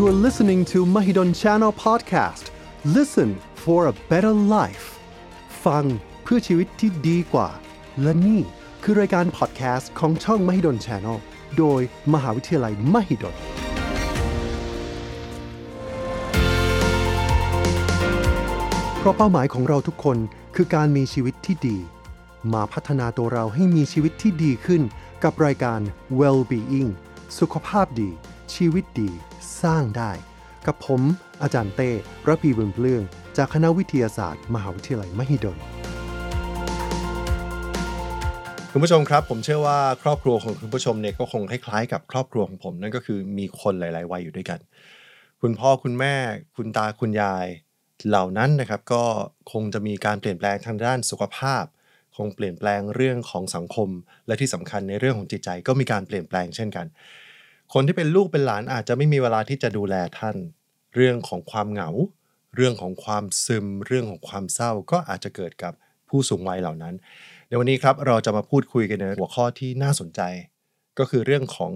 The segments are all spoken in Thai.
You are listening to Mahidol Channel Podcast. Listen for a better life. ฟังเพื่อชีวิตที่ดีกว่า และนี่คือรายการ podcast ของช่อง Mahidol Channel โดยมหาวิทยาลัย Mahidol เพราะเป้าหมายของเราทุกคนคือการมีชีวิตที่ดี มาพัฒนาตัวเราให้มีชีวิตที่ดีขึ้นกับรายการ Well-being สุขภาพดี ชีวิตดี สร้างได้ กับผมอาจารย์เต้ระพีบุญเปลือง จากคณะวิทยาศาสตร์ มหาวิทยาลัยมหิดล คุณผู้ชมครับ ผมเชื่อว่าครอบครัวของคุณผู้ชมเนี่ยก็คงคล้ายๆกับครอบครัวของผมนั่นก็คือมีคนหลาย ๆ วัยอยู่ด้วยกัน คุณพ่อคุณแม่ คุณตาคุณยายเหล่านั้นนะครับก็คงจะมีการเปลี่ยนแปลงทางด้านสุขภาพ คงเปลี่ยนแปลงเรื่องของสังคม และที่สำคัญในเรื่องของจิตใจก็มีการเปลี่ยนแปลงเช่นกัน คนที่เป็นลูกเป็นหลานอาจจะไม่มีเวลาที่จะดูแลท่าน เรื่องของความเหงา เรื่องของความซึม เรื่องของความเศร้าก็อาจจะเกิดกับผู้สูงวัยเหล่านั้นในวันนี้ครับเราจะมาพูดคุยกันในหัวข้อที่น่าสนใจ ก็คือเรื่องของ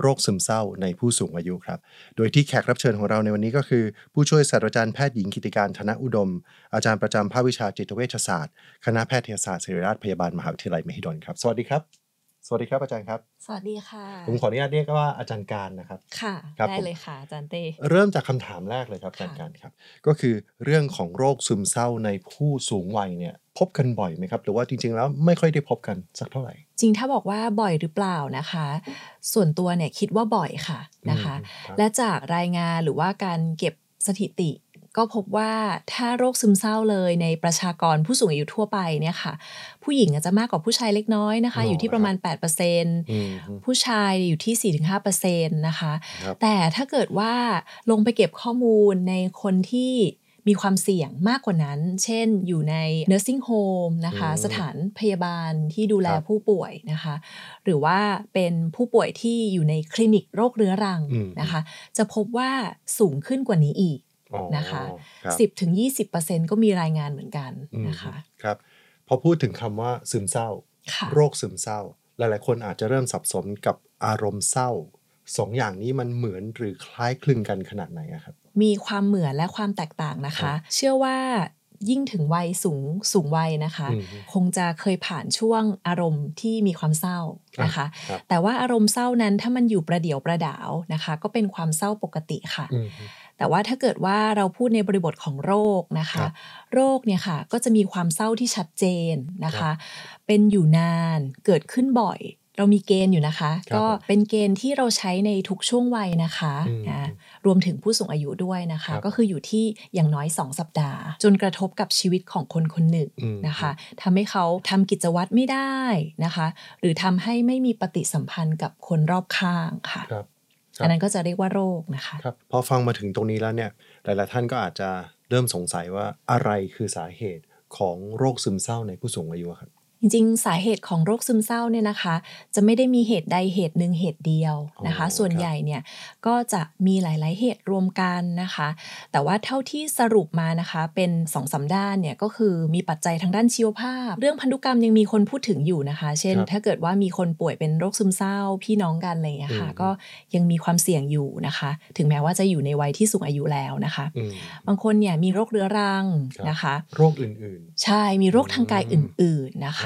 โรคซึมเศร้าในผู้สูงอายุครับ โดยที่แขกรับเชิญของเราในวันนี้ก็คือ ผู้ช่วยศาสตราจารย์แพทย์หญิงกิติการธนอุดม อาจารย์ประจำภาควิชาจิตเวชศาสตร์ คณะแพทยศาสตร์ศิริราชพยาบาลมหาวิทยาลัยมหิดลครับ สวัสดีครับ สวัสดีครับอาจารย์ครับ สวัสดีค่ะ ผมขออนุญาตเรียกว่าอาจารย์การนะครับ ค่ะครับได้ผมเลยค่ะอาจารย์เต้เริ่มจากคำถามแรกเลยครับอาจารย์การครับ ก็คือเรื่องของโรคซึมเศร้าในผู้สูงวัยเนี่ยพบกันบ่อยไหมครับ หรือว่าจริง ๆ แล้วไม่ค่อยได้พบกันสักเท่าไหร่ จริงถ้าบอกว่าบ่อยหรือเปล่านะคะ ส่วนตัวเนี่ยคิดว่าบ่อยค่ะนะคะอืมครับและจากรายงานหรือว่าการเก็บสถิติ ก็พบว่าถ้าโรคซึมเศร้าเลยในประชากรผู้สูงอายุทั่วไปเนี่ยค่ะ ผู้หญิงอาจจะมากกว่าผู้ชายเล็กน้อยนะคะ อยู่ที่ประมาณ8%อืมผู้ชายอยู่ที่ 4-5%นะคะครับแต่ถ้าเกิดว่าลงไปเก็บข้อมูลในคนที่มีความเสี่ยงมากกว่านั้น เช่น อยู่ใน nursing home นะคะอืมสถานพยาบาลที่ดูแลครับผู้ป่วยนะคะ หรือว่าเป็นผู้ป่วยที่อยู่ในคลินิกโรคเรื้อรังอืมนะคะ จะพบว่าสูงขึ้นกว่านี้อีกอ๋อ นะคะครับ10-20%ก็มีรายงานเหมือนกันนะคะอืมครับพอพูดถึงคำว่าซึมเศร้าค่ะโรคซึมเศร้า หลายๆ คนอาจจะเริ่มสับสนกับอารมณ์เศร้าสองอย่างนี้มันเหมือนหรือคล้ายคลึงกันขนาดไหนอะครับ มีความเหมือนและความแตกต่างนะคะ เชื่อว่ายิ่งถึงวัยสูงสูงวัยนะคะอืมคงจะเคยผ่านช่วงอารมณ์ที่มีความเศร้านะคะครับแต่ว่าอารมณ์เศร้านั้นถ้ามันอยู่ประเดี่ยวประดาวนะคะ ก็เป็นความเศร้าปกติค่ะอืม แต่ว่าถ้าเกิดว่าเราพูดในบริบทของโรคนะครัคะบโรคเนี่ยค่ะก็จะมีความเศร้าที่ชัดเจนนะครัคะบเป็นอยู่นานเกิดขึ้นบ่อยเรามีเกณฑ์อยู่นะคะครับก็เป็นเกณฑ์ที่เราใช้ในทุกช่วงวัยนะคะอืมนะรวมถึงผู้สูงอายุด้วยนะคะครับก็คืออยู่ที่อย่างน้อย 2 สัปดาห์ จนกระทบกับชีวิตของคนคนหนึ่งอืมนะคะทำให้เขาทำกิจวัตรไม่ได้นะคะ หรือทำให้ไม่มีปฏิสัมพันธ์กับคนรอบข้างค่ะครับครับ อันนั้นก็จะเรียกว่าโรคนะคะครับพอฟังมาถึงตรงนี้แล้วเนี่ยหลาย ๆ ท่านก็อาจจะเริ่มสงสัยว่าอะไรคือสาเหตุของโรคซึมเศร้าในผู้สูงอายุครับ จริงๆ สาเหตุของโรคซึมเศร้าเนี่ยนะคะ จะไม่ได้มีเหตุใดเหตุหนึ่งเหตุเดียวนะคะอ๋อส่วนครับใหญ่เนี่ยก็จะมีหลาย ๆ เหตุรวมกันนะคะ แต่ว่าเท่าที่สรุปมานะคะเป็น2องสามด้านเนี่ยก็คือมีปัจจัยทางด้านชีวภาพ เรื่องพันธุกรรมยังมีคนพูดถึงอยู่นะคะ เช่นครับถ้าเกิดว่ามีคนป่วยเป็นโรคซึมเศร้าพี่น้องกันอะไรอย่างเงี้ยค่ะอืมก็ยังมีความเสี่ยงอยู่นะคะ ถึงแม้ว่าจะอยู่ในวัยที่สูงอายุแล้วนะคะอืมบางคนเนี่ยมีโรคเรื้อรังครับนะคะ โรคอื่นใช่มีโรคทางกายอืมอื่นๆนะครัค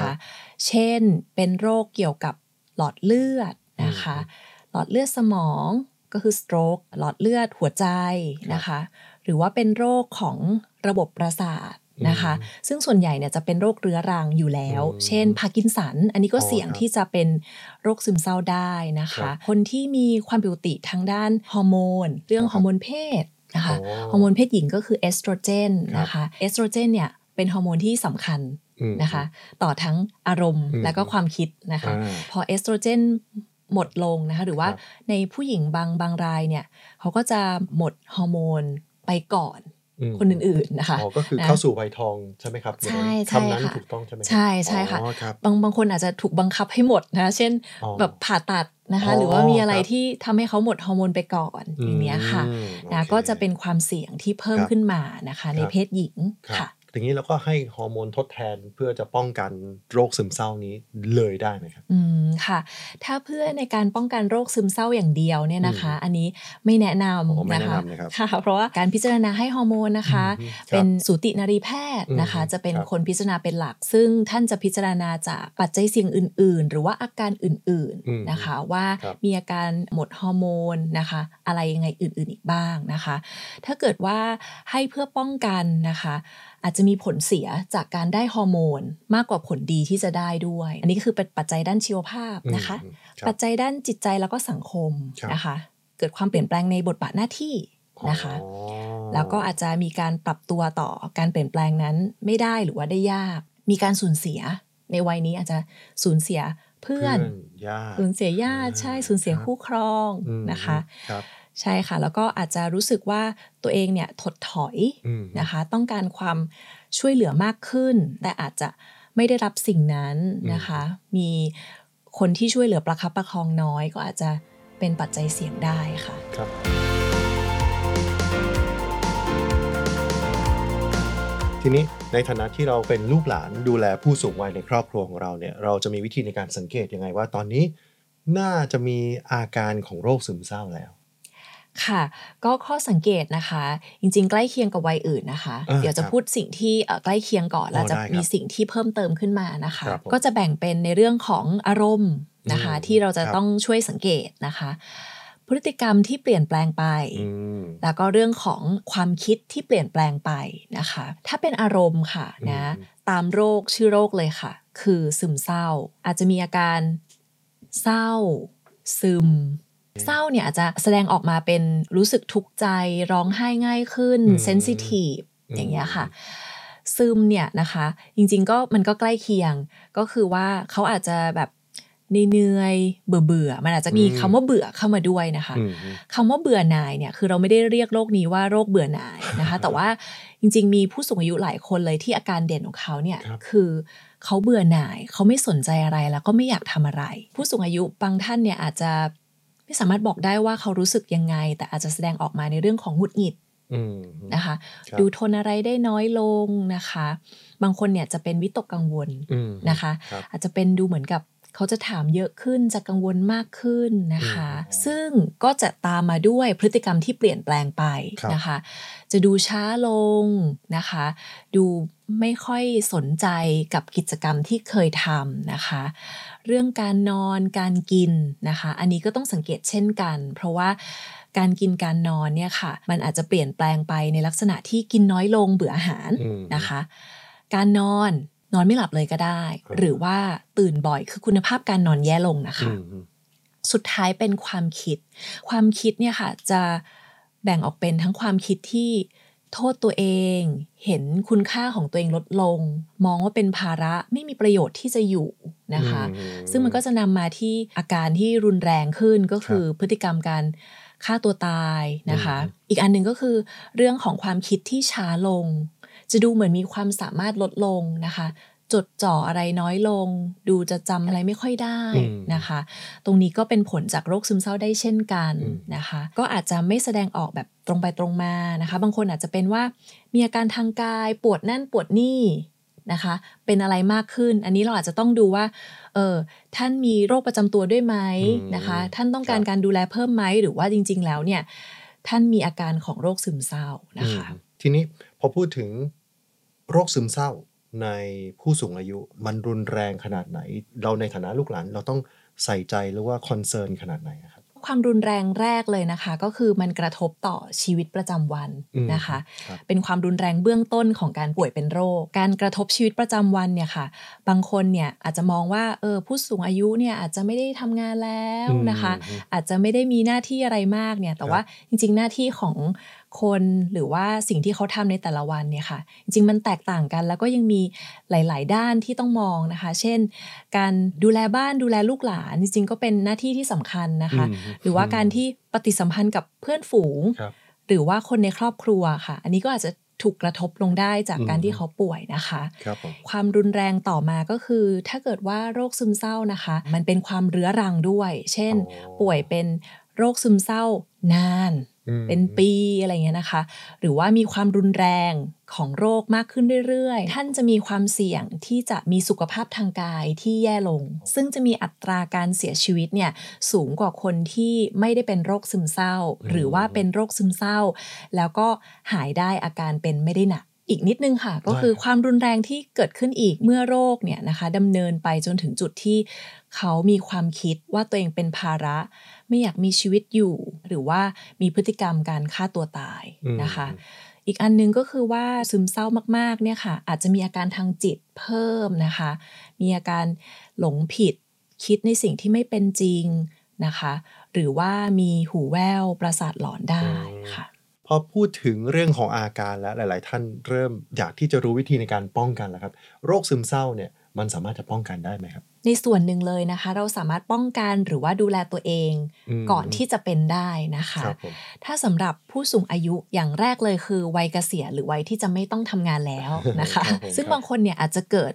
ะบเช่นเป็นโรคเกี่ยวกับหลอดเลือดนะคะอืมหลอดเลือดสมองก็คือ stroke หลอดเลือดหัวใจนะคะ หรือว่าเป็นโรคของระบบประสาทนะคะ ซึ่งส่วนใหญ่เนี่ยจะเป็นโรคเรื้อรังอยู่แล้วอืมเช่นพาร์กินสัน อันนี้ก็อ๋อเสี่ยงครับที่จะเป็นโรคซึมเศร้าได้นะคะครับคนที่มีความผิดปกติทางด้านฮอร์โมน เรื่องครับฮอร์โมนเพศนะคะอ๋อฮอร์โมนเพศหญิงก็คือเอสโตรเจนครับนะคะ เอสโตรเจนเนี่ยเป็นฮอร์โมนที่สำคัญอืม นะคะ ต่อทั้งอารมณ์อืมและก็ความคิดนะคะอ่าพอเอสโตรเจนหมดลงนะคะหรือว่าครับในผู้หญิงบางบางรายเนี่ยเขาก็จะหมดฮอร์โมนไปก่อนอืมคนอื่นๆนะคะอ๋อก็คือนะเข้าสู่วัยทองใช่ไหมครับใช่คำนั้นใช่ค่ะถูกต้องใช่ไหมครับใช่ใช่ค่ะอ๋อครับบางบางคนอาจจะถูกบังคับให้หมดนะคะเช่นอ๋อแบบผ่าตัดนะคะอ๋อหรือว่ามีอะไรครับที่ทำให้เขาหมดฮอร์โมนไปก่อนอย่างเนี้ยค่ะอืมนะโอเคก็จะเป็นความเสี่ยงที่เพิ่มครับขึ้นมานะคะในครับเพศหญิงครับค่ะ อย่างนี้เราก็ให้ฮอร์โมนทดแทนเพื่อจะป้องกันโรคซึมเศร้านี้เลยได้ไหมครับ อืมค่ะ ถ้าเพื่อในการป้องกันโรคซึมเศร้าอย่างเดียวเนี่ยนะคะ อันนี้ไม่แนะนำนะคะ โอ้ไม่แนะนำนะครับค่ะ เพราะว่าการพิจารณาให้ฮอร์โมนนะคะอืมครับเป็นสูตินรีแพทย์นะคะอืมจะเป็นครับคนพิจารณาเป็นหลัก ซึ่งท่านจะพิจารณาจากปัจจัยเสี่ยงอื่น ๆ หรือว่าอาการอื่นๆ อืมนะคะ ว่าครับมีอาการหมดฮอร์โมนนะคะ อะไรยังไงอื่น ๆ อีกบ้างนะคะ ถ้าเกิดว่าให้เพื่อป้องกันนะคะ อาจจะมีผลเสียจากการได้ฮอร์โมน มากกว่าผลดีที่จะได้ด้วย อันนี้ก็คือเป็นปัจจัยด้านชีวภาพนะคะอืมครับปัจจัยด้านจิตใจแล้วก็สังคมครับนะคะ เกิดความเปลี่ยนแปลงในบทบาทหน้าที่นะคะอ๋อแล้วก็อาจจะมีการปรับตัวต่อการเปลี่ยนแปลงนั้นไม่ได้หรือว่าได้ยาก มีการสูญเสีย ในวัยนี้อาจจะสูญเสียเพื่อนญาติสูญเสียญาติอ่าใช่สูญเสียครับคู่ครองอืมนะคะครับ ใช่ค่ะ แล้วก็อาจจะรู้สึกว่าตัวเองเนี่ยถดถอยอืมนะคะ ต้องการความช่วยเหลือมากขึ้น แต่อาจจะไม่ได้รับสิ่งนั้นนะคะ มีคนที่ช่วยเหลือประคับประคองน้อย ก็อาจจะเป็นปัจจัยเสี่ยงได้ค่ะครับทีนี้ในฐานะที่เราเป็นลูกหลานดูแลผู้สูงวัยในครอบครัวของเราเนี่ยเราจะมีวิธีในการสังเกตยังไงว่าตอนนี้ น่าจะมีอาการของโรคซึมเศร้าแล้ว ค่ะ ก็ข้อสังเกตนะคะ จริง ๆ ใกล้เคียงกับวัยอื่นนะคะอ่าเดี๋ยวจะครับพูดสิ่งที่เอ่อใกล้เคียงก่อนอ๋อแล้วจะได้ครับมีสิ่งที่เพิ่มเติมขึ้นมานะคะครับผมก็จะแบ่งเป็นในเรื่องของอารมณ์นะคะอืมที่เราจะครับต้องช่วยสังเกตนะคะพฤติกรรมที่เปลี่ยนแปลงไปอืมแล้วก็เรื่องของความคิดที่เปลี่ยนแปลงไปนะคะ ถ้าเป็นอารมณ์ค่ะนะอืมตามโรคชื่อโรคเลยค่ะ คือซึมเศร้า อาจจะมีอาการเศร้า ซึม เศร้าเนี่ยอาจจะแสดงออกมาเป็นรู้สึกทุกข์ใจร้องไห้ง่ายขึ้นอืมเซนซิทีฟอืมอย่างเงี้ยค่ะ ซึมเนี่ยนะคะ จริงๆก็มันก็ใกล้เคียงก็คือว่าเขาอาจจะแบบเหนื่อยๆเบื่อเบื่อๆมันอาจจะมีคำว่าเบื่อเข้ามาด้วยนะคะอืมคำว่าเบื่อหน่ายเนี่ยคือเราไม่ได้เรียกโรคนี้ว่าโรคเบื่อหน่ายนะคะ แต่ว่าจริง ๆ มีผู้สูงอายุหลายคนเลยที่อาการเด่นของเขาเนี่ยครับคือเขาเบื่อหน่ายเขาไม่สนใจอะไรแล้วก็ไม่อยากทำอะไร ผู้สูงอายุบางท่านเนี่ยอาจจะ ไม่สามารถบอกได้ว่าเขารู้สึกยังไง แต่อาจจะแสดงออกมาในเรื่องของหงุดหงิดอืมนะคะครับดูทนอะไรได้น้อยลงนะคะ บางคนเนี่ยจะเป็นวิตกกังวลอืมนะคะครับอาจจะเป็นดูเหมือนกับเขาจะถามเยอะขึ้นจะกังวลมากขึ้นนะคะอืมซึ่งก็จะตามมาด้วยพฤติกรรมที่เปลี่ยนแปลงไปครับนะคะ จะดูช้าลงนะคะ ดูไม่ค่อยสนใจกับกิจกรรมที่เคยทำนะคะ เรื่องการนอนการกินนะคะ อันนี้ก็ต้องสังเกตเช่นกัน เพราะว่าการกินการนอนเนี่ยค่ะ มันอาจจะเปลี่ยนแปลงไปในลักษณะที่กินน้อยลงเบื่ออาหารอืมนะคะ การนอนนอนไม่หลับเลยก็ได้ครับหรือว่าตื่นบ่อยคือคุณภาพการนอนแย่ลงนะคะอืมอืมสุดท้ายเป็นความคิด ความคิดเนี่ยค่ะจะ แบ่งออกเป็นทั้งความคิดที่โทษตัวเอง เห็นคุณค่าของตัวเองลดลง มองว่าเป็นภาระไม่มีประโยชน์ที่จะอยู่นะคะอืซึ่งมันก็จะนำมาที่อาการที่รุนแรงขึ้นก็คือพฤติกรรมการฆ่าตัวตายนะคะอืมอีกอันหนึ่งก็คือเรื่องของความคิดที่ช้าลง จะดูเหมือนมีความสามารถลดลงนะคะ จดจ่ออะไรน้อยลง ดูจะจำอะไรไม่ค่อยได้อืมนะคะ ตรงนี้ก็เป็นผลจากโรคซึมเศร้าได้เช่นกันอืมนะคะ ก็อาจจะไม่แสดงออกแบบตรงไปตรงมานะคะ บางคนอาจจะเป็นว่ามีอาการทางกายปวดนั่นปวดนี่นะคะ เป็นอะไรมากขึ้น อันนี้เราอาจจะต้องดูว่าเออท่านมีโรคประจำตัวด้วยไหมอืมนะคะ ท่านต้องการครับการดูแลเพิ่มไหมหรือว่าจริง ๆ แล้วเนี่ยท่านมีอาการของโรคซึมเศร้านะคะอืมทีนี้พอพูดถึงโรคซึมเศร้า ในผู้สูงอายุมันรุนแรงขนาดไหน เราในฐานะลูกหลานเราต้องใส่ใจหรือว่าคอนเซิร์นขนาดไหนอะครับความรุนแรงแรกเลยนะคะ ก็คือมันกระทบต่อชีวิตประจำวันอืมนะคะครับเป็นความรุนแรงเบื้องต้นของการป่วยเป็นโรค การกระทบชีวิตประจำวันเนี่ยค่ะ บางคนเนี่ยอาจจะมองว่าเออผู้สูงอายุเนี่ยอาจจะไม่ได้ทำงานแล้วนะคะอืมอาจจะไม่ได้มีหน้าที่อะไรมากเนี่ยแต่ว่าจริง ๆ หน้าที่ของ คนหรือว่าสิ่งที่เขาทำในแต่ละวันเนี่ยค่ะ จริงๆมันแตกต่างกัน แล้วก็ยังมีหลาย ๆ ด้านที่ต้องมองนะคะ เช่น การดูแลบ้านดูแลลูกหลานจริง ๆ ก็เป็นหน้าที่ที่สำคัญนะคะอืมหรือว่าการที่ปฏิสัมพันธ์กับเพื่อนฝูงครับหรือว่าคนในครอบครัวค่ะ อันนี้ก็อาจจะถูกกระทบลงได้จากการอืมที่เขาป่วยนะคะครับผมความรุนแรงต่อมาก็คือ ถ้าเกิดว่าโรคซึมเศร้านะคะ มันเป็นความเรื้อรังด้วย เช่นอ๋อป่วยเป็นโรคซึมเศร้านานอืม เป็นปีอะไรเงี้ยนะคะ หรือว่ามีความรุนแรงของโรคมากขึ้นเรื่อย ๆ ท่านจะมีความเสี่ยงที่จะมีสุขภาพทางกายที่แย่ลง ซึ่งจะมีอัตราการเสียชีวิตเนี่ยสูงกว่าคนที่ไม่ได้เป็นโรคซึมเศร้า หรือว่าเป็นโรคซึมเศร้า แล้วก็หายได้อาการเป็นไม่ได้หนัก อีกนิดนึงค่ะ ก็คือความรุนแรงที่เกิดขึ้นอีกเมื่อโรคเนี่ยนะคะดำเนินไปจนถึงจุดที่เขามีความคิดว่าตัวเองเป็นภาระ ไม่อยากมีชีวิตอยู่ หรือว่ามีพฤติกรรมการฆ่าตัวตายนะคะ อีกอันหนึงก็คือว่าซึมเศร้ามากๆเนี่ยค่ะ อาจจะมีอาการทางจิตเพิ่มนะคะ มีอาการหลงผิด คิดในสิ่งที่ไม่เป็นจริงนะคะ หรือว่ามีหูแว่วประสาทหลอนได้ค่ะพ อพูดถึงเรื่องของอาการแล้วหลาย ๆ ท่านเริ่มอยากที่จะรู้วิธีในการป้องกันแล้วครับ โรคซึมเศร้าเนี่ยมันสามารถจะป้องกันได้ไหมครับ ในส่วนหนึ่งเลยนะคะ เราสามารถป้องกันหรือว่าดูแลตัวเองอืมก่อนที่จะเป็นได้นะคะครับผมถ้าสำหรับผู้สูงอายุอย่างแรกเลยคือวัยเกษียณหรือวัยที่จะไม่ต้องทำงานแล้วนะคะครับผมซึ่งครับบางคนเนี่ยอาจจะเกิด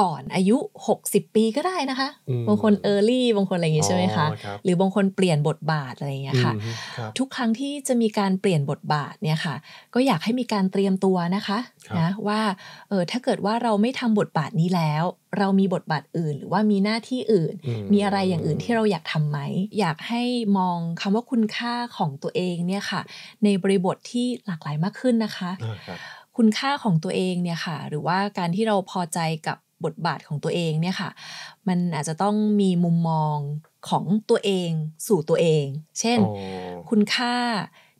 ก่อนอายุ 60 ปีก็ได้นะคะอืมบางคนเออร์ลี่บางคนอะไรอย่างงี้ใช่ไหมคะอ๋อครับหรือบางคนเปลี่ยนบทบาทอะไรอย่างเงี้ยค่ะอืมครับทุกครั้งที่จะมีการเปลี่ยนบทบาทเนี่ยค่ะ ก็อยากให้มีการเตรียมตัวนะคะครับนะว่าเออถ้าเกิดว่าเราไม่ทำบทบาทนี้แล้ว เรามีบทบาทอื่น หรือว่ามีหน้าที่อื่นอืมีอะไรอย่างอื่นที่เราอยากทำไหมอยากให้มองคำว่าคุณค่าของตัวเองเนี่ยค่ะ ในบริบทที่หลากหลายมากขึ้นนะคะอ่าครับคุณค่าของตัวเองเนี่ยค่ะ หรือว่าการที่เราพอใจกับ บทบาทของตัวเองเนี่ยค่ะ มันอาจจะต้องมีมุมมองของตัวเองสู่ตัวเอง เช่นอ๋อคุณค่า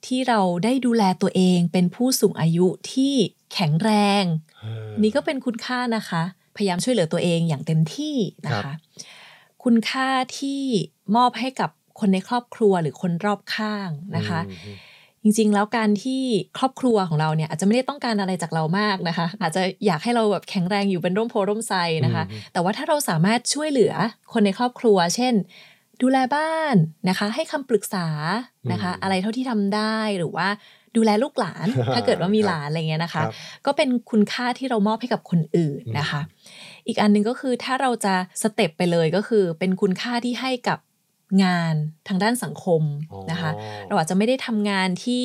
ที่เราได้ดูแลตัวเองเป็นผู้สูงอายุที่แข็งแรงเออนี่ก็เป็นคุณค่านะคะ พยายามช่วยเหลือตัวเองอย่างเต็มที่นะครัคะบคุณค่าที่มอบให้กับคนในครอบครัวหรือคนรอบข้างนะคะอืม จริง ๆ แล้วการที่ครอบครัวของเราเนี่ยอาจจะไม่ได้ต้องการอะไรจากเรามากนะคะ อาจจะอยากให้เราแบบแข็งแรงอยู่เป็นร่มโพร่มไทรนะคะอืมแต่ว่าถ้าเราสามารถช่วยเหลือคนในครอบครัว เช่น ดูแลบ้านนะคะ ให้คำปรึกษานะคะอืมอะไรเท่าที่ทำได้หรือว่าดูแลลูกหลาน ถ้าเกิดว่ามีครับหลานอะไรเงี้ยนะคะครับก็เป็นคุณค่าที่เรามอบให้กับคนอื่นนะคะ อีกอันหนึ่งก็คือถ้าเราจะสเต็ปไปเลยก็คือเป็นคุณค่าที่ให้กับ งานทางด้านสังคมนะคะอ๋อเราอาจจะไม่ได้ทำงานที่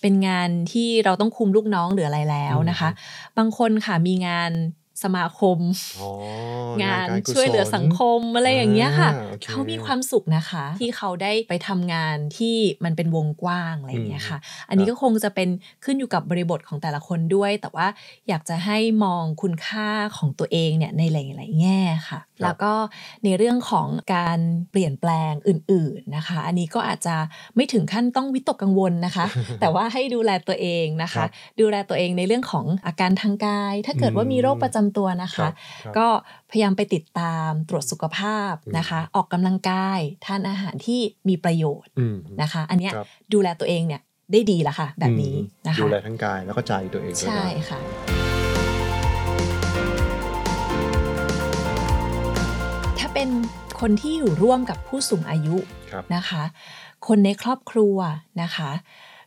เป็นงานที่เราต้องคุมลูกน้องหรืออะไรแล้วนะคะ บางคนค่ะมีงานสมาคมอ๋องานกรกุศลช่วยเหลือสังคมอะไรอย่างเงี้ยค่ะอ่าโอเคเขามีความสุขนะคะ ที่เขาได้ไปทำงานที่มันเป็นวงกว้างอะไรอย่างเงี้ยค่ะ อันนี้ก็คงจะเป็นขึ้นอยู่กับบริบทของแต่ละคนด้วย แต่ว่าอยากจะให้มองคุณค่าของตัวเองเนี่ยในหลายๆแง่ค่ะ แล้วก็ในเรื่องของการเปลี่ยนแปลงอื่น ๆนะคะ อันนี้ก็อาจจะไม่ถึงขั้นต้องวิตกกังวลนะคะ แต่ว่าให้ดูแลตัวเองนะครัคะบดูแลตัวเองในเรื่องของอาการทางกาย ถ้าเกิดว่ามีโรคประจำตัวนะครัคะบครับก็พยายามไปติดตามตรวจสุขภาพนะคะ ออกกำลังกายทานอาหารที่มีประโยชน์อืมนะคะ อันเนี้ยครับดูแลตัวเองเนี่ยได้ดีละค่ะ แบบนี้อืมนะคะดูแลทั้งกายแล้วก็ใจตัวเองด้วยใช่นะค่ะ เป็นคนที่อยู่ร่วมกับผู้สูงอายุครับนะคะ คนในครอบครัวนะคะ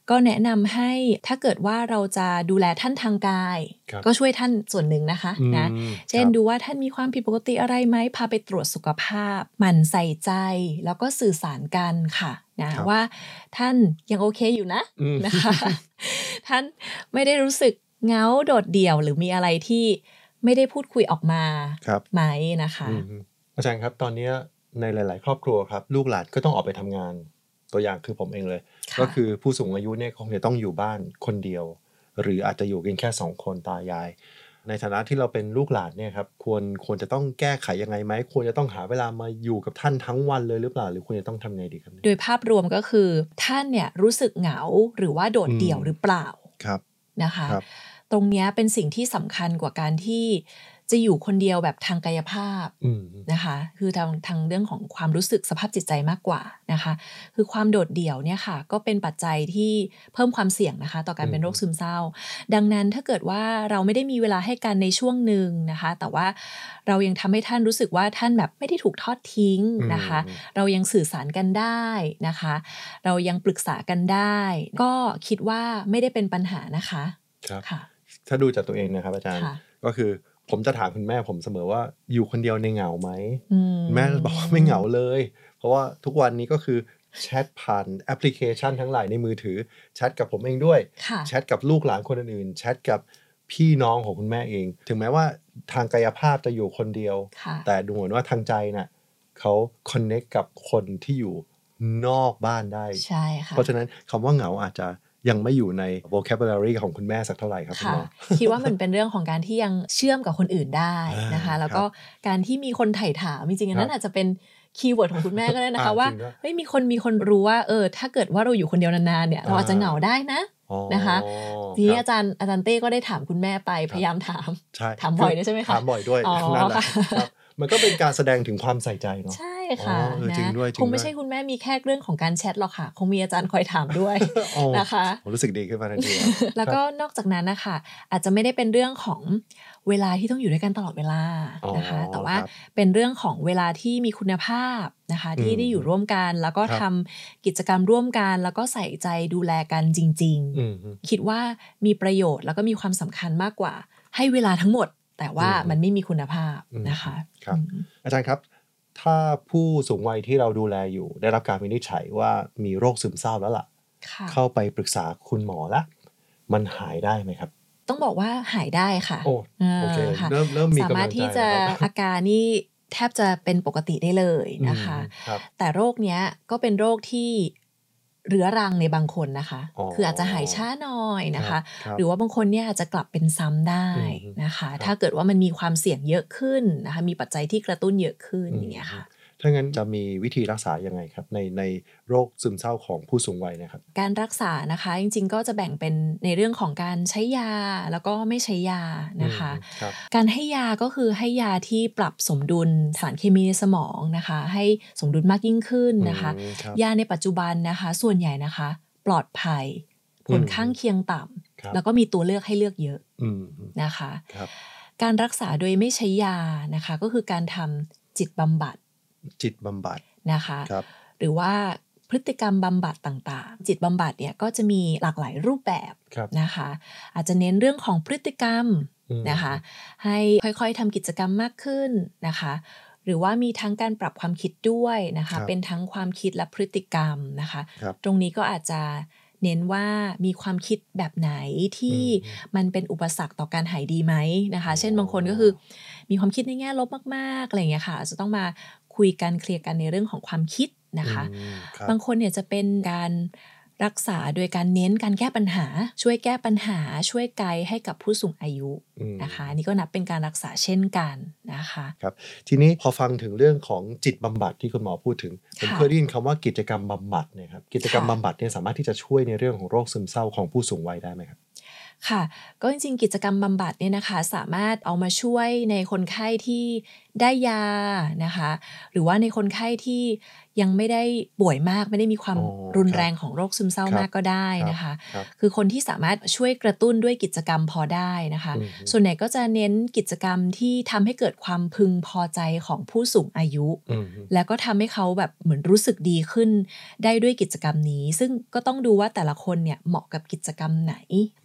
ก็แนะนำให้ถ้าเกิดว่าเราจะดูแลท่านทางกายครับก็ช่วยท่านส่วนหนึ่งนะคะอืมนะเช่นครับดูว่าท่านมีความผิดปกติอะไรไหมพาไปตรวจสุขภาพหมั่นใส่ใจ แล้วก็สื่อสารกันค่ะนะครับว่าท่านยังโอเคอยู่นะอืมนะคะ ท่านไม่ได้รู้สึกเหงาโดดเดี่ยวหรือมีอะไรที่ไม่ได้พูดคุยออกมาครับไหมนะคะ อืมอาจารย์ครับตอนเนี้ยในหลาย ๆ ครอบครัวครับ ลูกหลานก็ต้องออกไปทำงาน ตัวอย่างคือผมเองเลยค่ะก็คือผู้สูงอายุเนี่ยคงจะต้องอยู่บ้านคนเดียว หรืออาจจะอยู่กันแค่สองคนตายาย ในฐานะที่เราเป็นลูกหลานเนี่ยครับควรควรจะต้องแก้ไขยังไงไหมควรจะต้องหาเวลามาอยู่กับท่านทั้งวันเลยหรือเปล่า หรือควรจะต้องทำไงดีครับเนี่ยโดยภาพรวมก็คือท่านเนี่ยรู้สึกเหงาหรือว่าโดดเดี่ยวอืมหรือเปล่าครับนะคะครับตรงเนี้ยเป็นสิ่งที่สำคัญกว่าการที่ จะอยู่คนเดียวแบบทางกายภาพอืมนะคะ คือทางทางเรื่องของความรู้สึกสภาพจิตใจมากกว่านะคะ คือความโดดเดี่ยวเนี่ยค่ะ ก็เป็นปัจจัยที่เพิ่มความเสี่ยงนะคะ ต่อการเป็นโรคซึมเศร้า ดังนั้นถ้าเกิดว่าเราไม่ได้มีเวลาให้กันในช่วงหนึ่งนะคะ แต่ว่าเรายังทำให้ท่านรู้สึกว่าท่านแบบไม่ได้ถูกทอดทิ้งนะคะอืมเรายังสื่อสารกันได้นะคะ เรายังปรึกษากันได้ ก็คิดว่าไม่ได้เป็นปัญหานะคะครับค่ะถ้าดูจากตัวเองนะครับอาจารย์ค่ะก็คือ ผมจะถามคุณแม่ผมเสมอว่าอยู่คนเดียวในเหงาไหมอืแม่บอกว่าไม่เหงาเลย เพราะว่าทุกวันนี้ก็คือแชทผ่านแอปพลิเคชันทั้งหลายในมือถือแชทกับผมเองด้วยค่ะแชทกับลูกหลานคนอื่นๆแชทกับพี่น้องของคุณแม่เอง ถึงแม้ว่าทางกายภาพจะอยู่คนเดียวค่ะแต่ดูเหมือนว่าทางใจน่ะเขาคอนเน็กกับคนที่อยู่นอกบ้านได้ ใช่ค่ะ เพราะฉะนั้นคำว่าเหงาอาจจะ ยังไม่อยู่ใน vocabulary ของคุณแม่สักเท่าไหร่ครับคุณค่ะหมอคิดว่ามันเป็นเรื่องของการที่ยังเชื่อมกับคนอื่นได้นะคะอ่าแล้วก็การที่มีคนถ่ายถามจริงๆอันนั้นครับอาจจะเป็น keyword ของคุณแม่ก็ได้นะคะอ่าว่าจริงด้วยเฮ้ยมีคนมีคนรู้ว่าเออถ้าเกิดว่าเราอยู่คนเดียวนานๆเนี่ยเราอาจจะเหงาได้นะอ๋อนะคะทีนี้ครับอาจารย์อาจารย์เต้ก็ได้ถามคุณแม่ไปพยายามถามใช่ถามบ่อยด้วยใช่ไหมคะถามบ่อยด้วยอ๋อนั่นแหละค่ะครับ มันก็เป็นการแสดงถึงความใส่ใจเนาะใช่ค่ะอ๋อเออนะจริงด้วยจริงคงไม่ด้วยใช่คุณแม่มีแค่เรื่องของการแชทหรอกค่ะ คงมีอาจารย์คอยถามด้วยโอ้นะคะผมรู้สึกดีขึ้นมาทันทีอะแล้วก็นอกจากนั้นนะคะอาจจะไม่ได้เป็นเรื่องของเวลาที่ต้องอยู่ด้วยกันตลอดเวลาอ๋อนะคะ แต่ว่าครับเป็นเรื่องของเวลาที่มีคุณภาพนะคะที่อืมได้อยู่ร่วมกัน แล้วก็ครับทำกิจกรรมร่วมกัน แล้วก็ใส่ใจดูแลกันจริงอืมๆคิดว่ามีประโยชน์แล้วก็มีความสำคัญมากกว่า ให้เวลาทั้งหมด แต่ว่าอืมมันไม่มีคุณภาพอืมนะคะครับอืมอาจารย์ครับ ถ้าผู้สูงวัยที่เราดูแลอยู่ ได้รับการวินิจฉัยว่ามีโรคซึมเศร้าแล้วล่ะค่ะเข้าไปปรึกษาคุณหมอละ มันหายได้ไหมครับต้องบอกว่าหายได้ค่ะโอ้าโอเคค่ะเริ่มเริ่มมีสากำมาลัรถงใจที่จะแล้วครับอาการนี่แทบจะเป็นปกติได้เลยนะคะอืมครับแต่โรคเนี้ยก็เป็นโรคที่ เรื้อรังในบางคนนะคะอ๋อคืออาจจะหายช้าหน่อยนะคะครับหรือว่าบางคนเนี่ยอาจจะกลับเป็นซ้ำได้อืมนะคะครับถ้าเกิดว่ามันมีความเสี่ยงเยอะขึ้นนะคะ มีปัจจัยที่กระตุ้นเยอะขึ้นอืมอย่างเงี้ยค่ะ ถ้างั้นจะมีวิธีรักษายังไงครับ ในในโรคซึมเศร้าของผู้สูงวัยนะครับ การรักษานะคะจริงๆ ก็จะแบ่งเป็นในเรื่องของการใช้ยาแล้วก็ไม่ใช้ยานะคะอืมครับการให้ยาก็คือให้ยาที่ปรับสมดุลสารเคมีในสมองนะคะ ให้สมดุลมากยิ่งขึ้นนะคะอืมครับยาในปัจจุบันนะคะ ส่วนใหญ่นะคะ ปลอดภัย ผลอืมข้างเคียงต่ครับำแล้วก็มีตัวเลือกให้เลือกเยอะอืมนะคะครับการรักษาโดยไม่ใช้ยานะคะ ก็คือการทำจิตบำบัด จิตบำบัดนะคะครับหรือว่าพฤติกรรมบำบัดต่างๆ จิตบำบัดเนี่ยก็จะมีหลากหลายรูปแบบครับนะคะ อาจจะเน้นเรื่องของพฤติกรรมอืมนะคะ ให้ค่อยๆทำกิจกรรมมากขึ้นนะคะ หรือว่ามีทั้งการปรับความคิดด้วยนะครัคะบเป็นทั้งความคิดและพฤติกรรมนะคะครับตรงนี้ก็อาจจะเน้นว่ามีความคิดแบบไหนที่อืมมันเป็นอุปสรรคต่อการหายดีไหมนะคะอ๋อเช่นบางคนก็คือมีความคิดในแง่ลบมากๆอะไรอย่างเงี้ยค่ะอาจจะต้องมา คุยกันเคลียร์กันในเรื่องของความคิดนะคะอืมครับบางคนเนี่ยจะเป็นการรักษาโดยการเน้นการแก้ปัญหา ช่วยแก้ปัญหา ช่วยไกด์ให้กับผู้สูงอายุอืมนะคะอันนี่ก็นับเป็นการรักษาเช่นกันนะคะครับทีนี้พอฟังถึงเรื่องของจิตบำบัดที่คุณหมอพูดถึงผมค่ะเคยได้ยินคำว่ากิจกรรมบำบัดเนี่ยครับกิจกรรมค่ะบำบัดเนี่ยสามารถที่จะช่วยในเรื่องของโรคซึมเศร้าของผู้สูงวัยได้ไหมครับค่ะก็จริงๆ กิจกรรมบำบัดเนี่ยนะคะสามารถเอามาช่วยในคนไข้ที่ได้ยานะคะ หรือว่าในคนไข้ที่ยังไม่ได้ป่วยมากไม่ได้มีความอ๋อรุนครับแรงของโรคซึมเศร้าครับมากก็ได้นะคะครับคือคนที่สามารถช่วยกระตุ้นด้วยกิจกรรมพอได้นะคะอืมส่วนใหญ่ก็จะเน้นกิจกรรมที่ทำให้เกิดความพึงพอใจของผู้สูงอายุอืมแล้วก็ทำให้เขาแบบเหมือนรู้สึกดีขึ้นได้ด้วยกิจกรรมนี้ ซึ่งก็ต้องดูว่าแต่ละคนเนี่ยเหมาะกับกิจกรรมไหน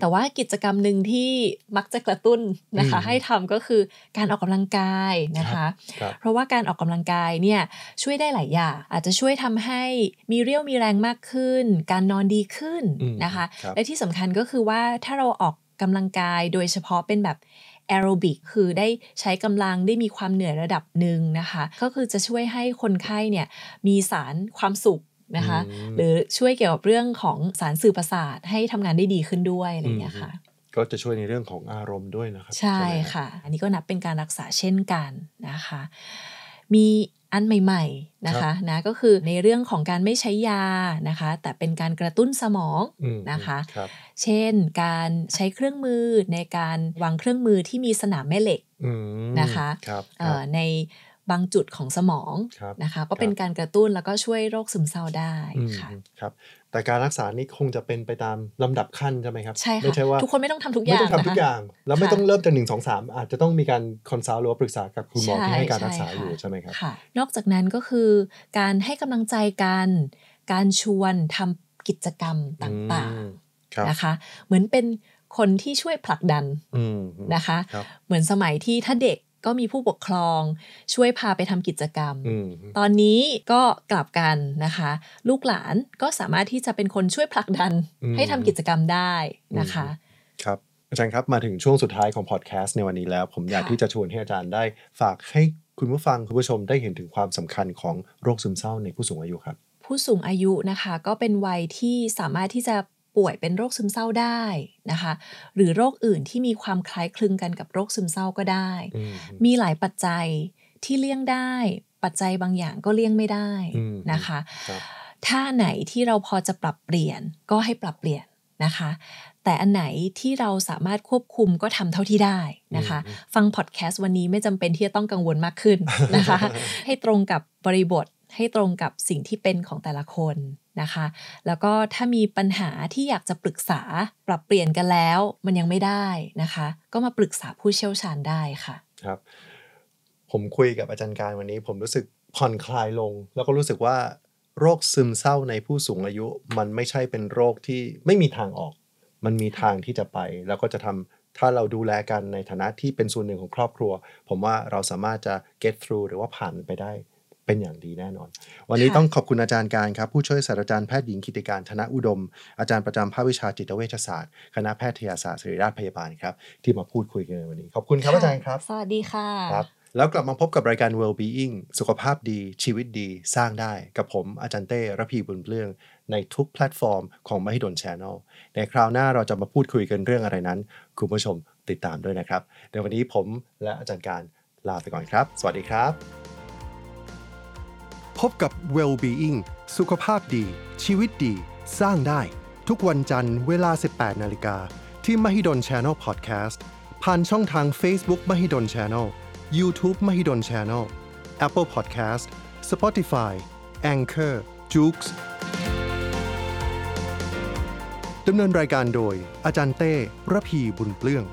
แต่ว่ากิจกรรมหนึ่งที่มักจะกระตุ้นนะคะอืมให้ทำก็คือการออกกำลังกายนะคะครับเพราะว่าการออกกำลังกายเนี่ยช่วยได้หลายอย่าง อาจจะช่วยทำให้มีเรี่ยวมีแรงมากขึ้น การนอนดีขึ้นอืมนะคะครับและที่สำคัญก็คือว่าถ้าเราออกกำลังกายโดยเฉพาะเป็นแบบแอโรบิกคือได้ใช้กำลังได้มีความเหนื่อยระดับหนึ่งนะคะ ก็คือจะช่วยให้คนไข้เนี่ยมีสารความสุขนะคะอืมหรือช่วยเกี่ยวกับเรื่องของสารสื่อประสาทให้ทำงานได้ดีขึ้นด้วยอะไรอย่างเงี้ยค่ะ ก็จะช่วยในเรื่องของอารมณ์ด้วยนะครับ ใช่ไหมรับค่ะ อันนี้ก็นับเป็นการรักษาเช่นกันนะคะ มีอันใหม่ๆนะคะนะก็คือในเรื่องของการไม่ใช้ยานะคะ แต่เป็นการกระตุ้นสมองอืมนะคะครับเช่นการใช้เครื่องมือในการวางเครื่องมือที่มีสนามแม่เหล็กอืมนะคะครับเอ่อในบางจุดของสมองครับนะคะ ก็เป็นการกระตุ้นแล้วก็ช่วยโรคซึมเศร้าได้อืมค่ะครับ แต่การรักษานี่คงจะเป็นไปตามลำดับขั้นใช่ไหมครับใช่ไม่ค่ะใช่ว่าทุกคนไม่ต้องทำทุกอไม่ย่างต้องทำทุกนะคะอย่าง แล้วไม่ค่ะต้องเริ่มจากหนึ่งสองสามอาจจะต้องมีการคอนซัลท์หรือว่าปรึกษากับคุณหมอที่ให้การรักษาอยู่ใช่ไหมครับค่ะนอกจากนั้นก็คือการให้กำลังใจกันการชวนทำกิจกรรมต่างอืมครับๆนะคะ เหมือนเป็นคนที่ช่วยผลักดันอืมนะคะครับเหมือนสมัยที่ถ้าเด็ก ก็มีผู้ปกครองช่วยพาไปทำกิจกรรมอืมตอนนี้ก็กลับกันนะคะ ลูกหลานก็สามารถที่จะเป็นคนช่วยผลักดันอืมให้ทำกิจกรรมได้นะคะครับอาจารย์ครับมาถึงช่วงสุดท้ายของพอดแคสต์ในวันนี้แล้ว ผมอยากค่ะที่จะชวนให้อาจารย์ได้ฝากให้คุณผู้ฟังคุณผู้ชมได้เห็นถึงความสำคัญของโรคซึมเศร้าในผู้สูงอายุครับ ผู้สูงอายุนะคะ ก็เป็นวัยที่สามารถที่จะ ป่วยเป็นโรคซึมเศร้าได้นะคะ หรือโรคอื่นที่มีความคล้ายคลึงกันกับโรคซึมเศร้าก็ได้อืมมีหลายปัจจัยที่เลี่ยงได้ ปัจจัยบางอย่างก็เลี่ยงไม่ได้อืมนะคะครับถ้าไหนที่เราพอจะปรับเปลี่ยนก็ให้ปรับเปลี่ยนนะคะ แต่อันไหนที่เราสามารถควบคุมก็ทำเท่าที่ได้นะคะอืมฟังพอดแคสต์วันนี้ไม่จำเป็นที่จะต้องกังวลมากขึ้นนะคะ ให้ตรงกับบริบทให้ตรงกับสิ่งที่เป็นของแต่ละคน นะคะ แล้วก็ถ้ามีปัญหาที่อยากจะปรึกษาปรับเปลี่ยนกันแล้วมันยังไม่ได้นะคะ ก็มาปรึกษาผู้เชี่ยวชาญได้ค่ะครับผมคุยกับอาจารย์การวันนี้ ผมรู้สึกผ่อนคลายลง แล้วก็รู้สึกว่าโรคซึมเศร้าในผู้สูงอายุ มันไม่ใช่เป็นโรคที่ไม่มีทางออก มันมีทางที่จะไป แล้วก็จะทำถ้าเราดูแลกันในฐานะที่เป็นส่วนหนึ่งของครอบครัว ผมว่าเราสามารถจะ get through หรือว่าผ่านไปได้ เป็นอย่างดีแน่นอน วันนี้ค่ะต้องขอบคุณอาจารย์การครับผู้ช่วยศาสตราจารย์แพทย์หญิงกิติการธนอุดม อาจารย์ประจำภาควิชาจิตเวชศาสตร์ คณะแพทยศาสตร์ศิริราชพยาบาลครับ ที่มาพูดคุยกันในวันนี้ ขอบคุณครับอาจารย์ครับ สวัสดีค่ะครับแล้วกลับมาพบกับรายการ Well-being สุขภาพดี ชีวิตดี สร้างได้ กับผมอาจารย์เต้ระพีบุญเปลื้อง ในทุกแพลตฟอร์มของมหิดล Channel ในคราวหน้าเราจะมาพูดคุยกันเรื่องอะไรนั้น คุณผู้ชมติดตามด้วยนะครับในวันนี้ผมและอาจารย์การลาไปก่อนครับ สวัสดีครับ พบกับ Well-being สุขภาพดี ชีวิตดี สร้างได้ ทุกวันจันทร์เวลา 18 นาฬิกา ที่ Mahidol Channel Podcast ผ่านช่องทาง Facebook Mahidol Channel YouTube Mahidol Channel Apple Podcast Spotify Anchor j o o x ดำเนินรายการโดย อาจารย์เต้ระพีบุญเปลื้อง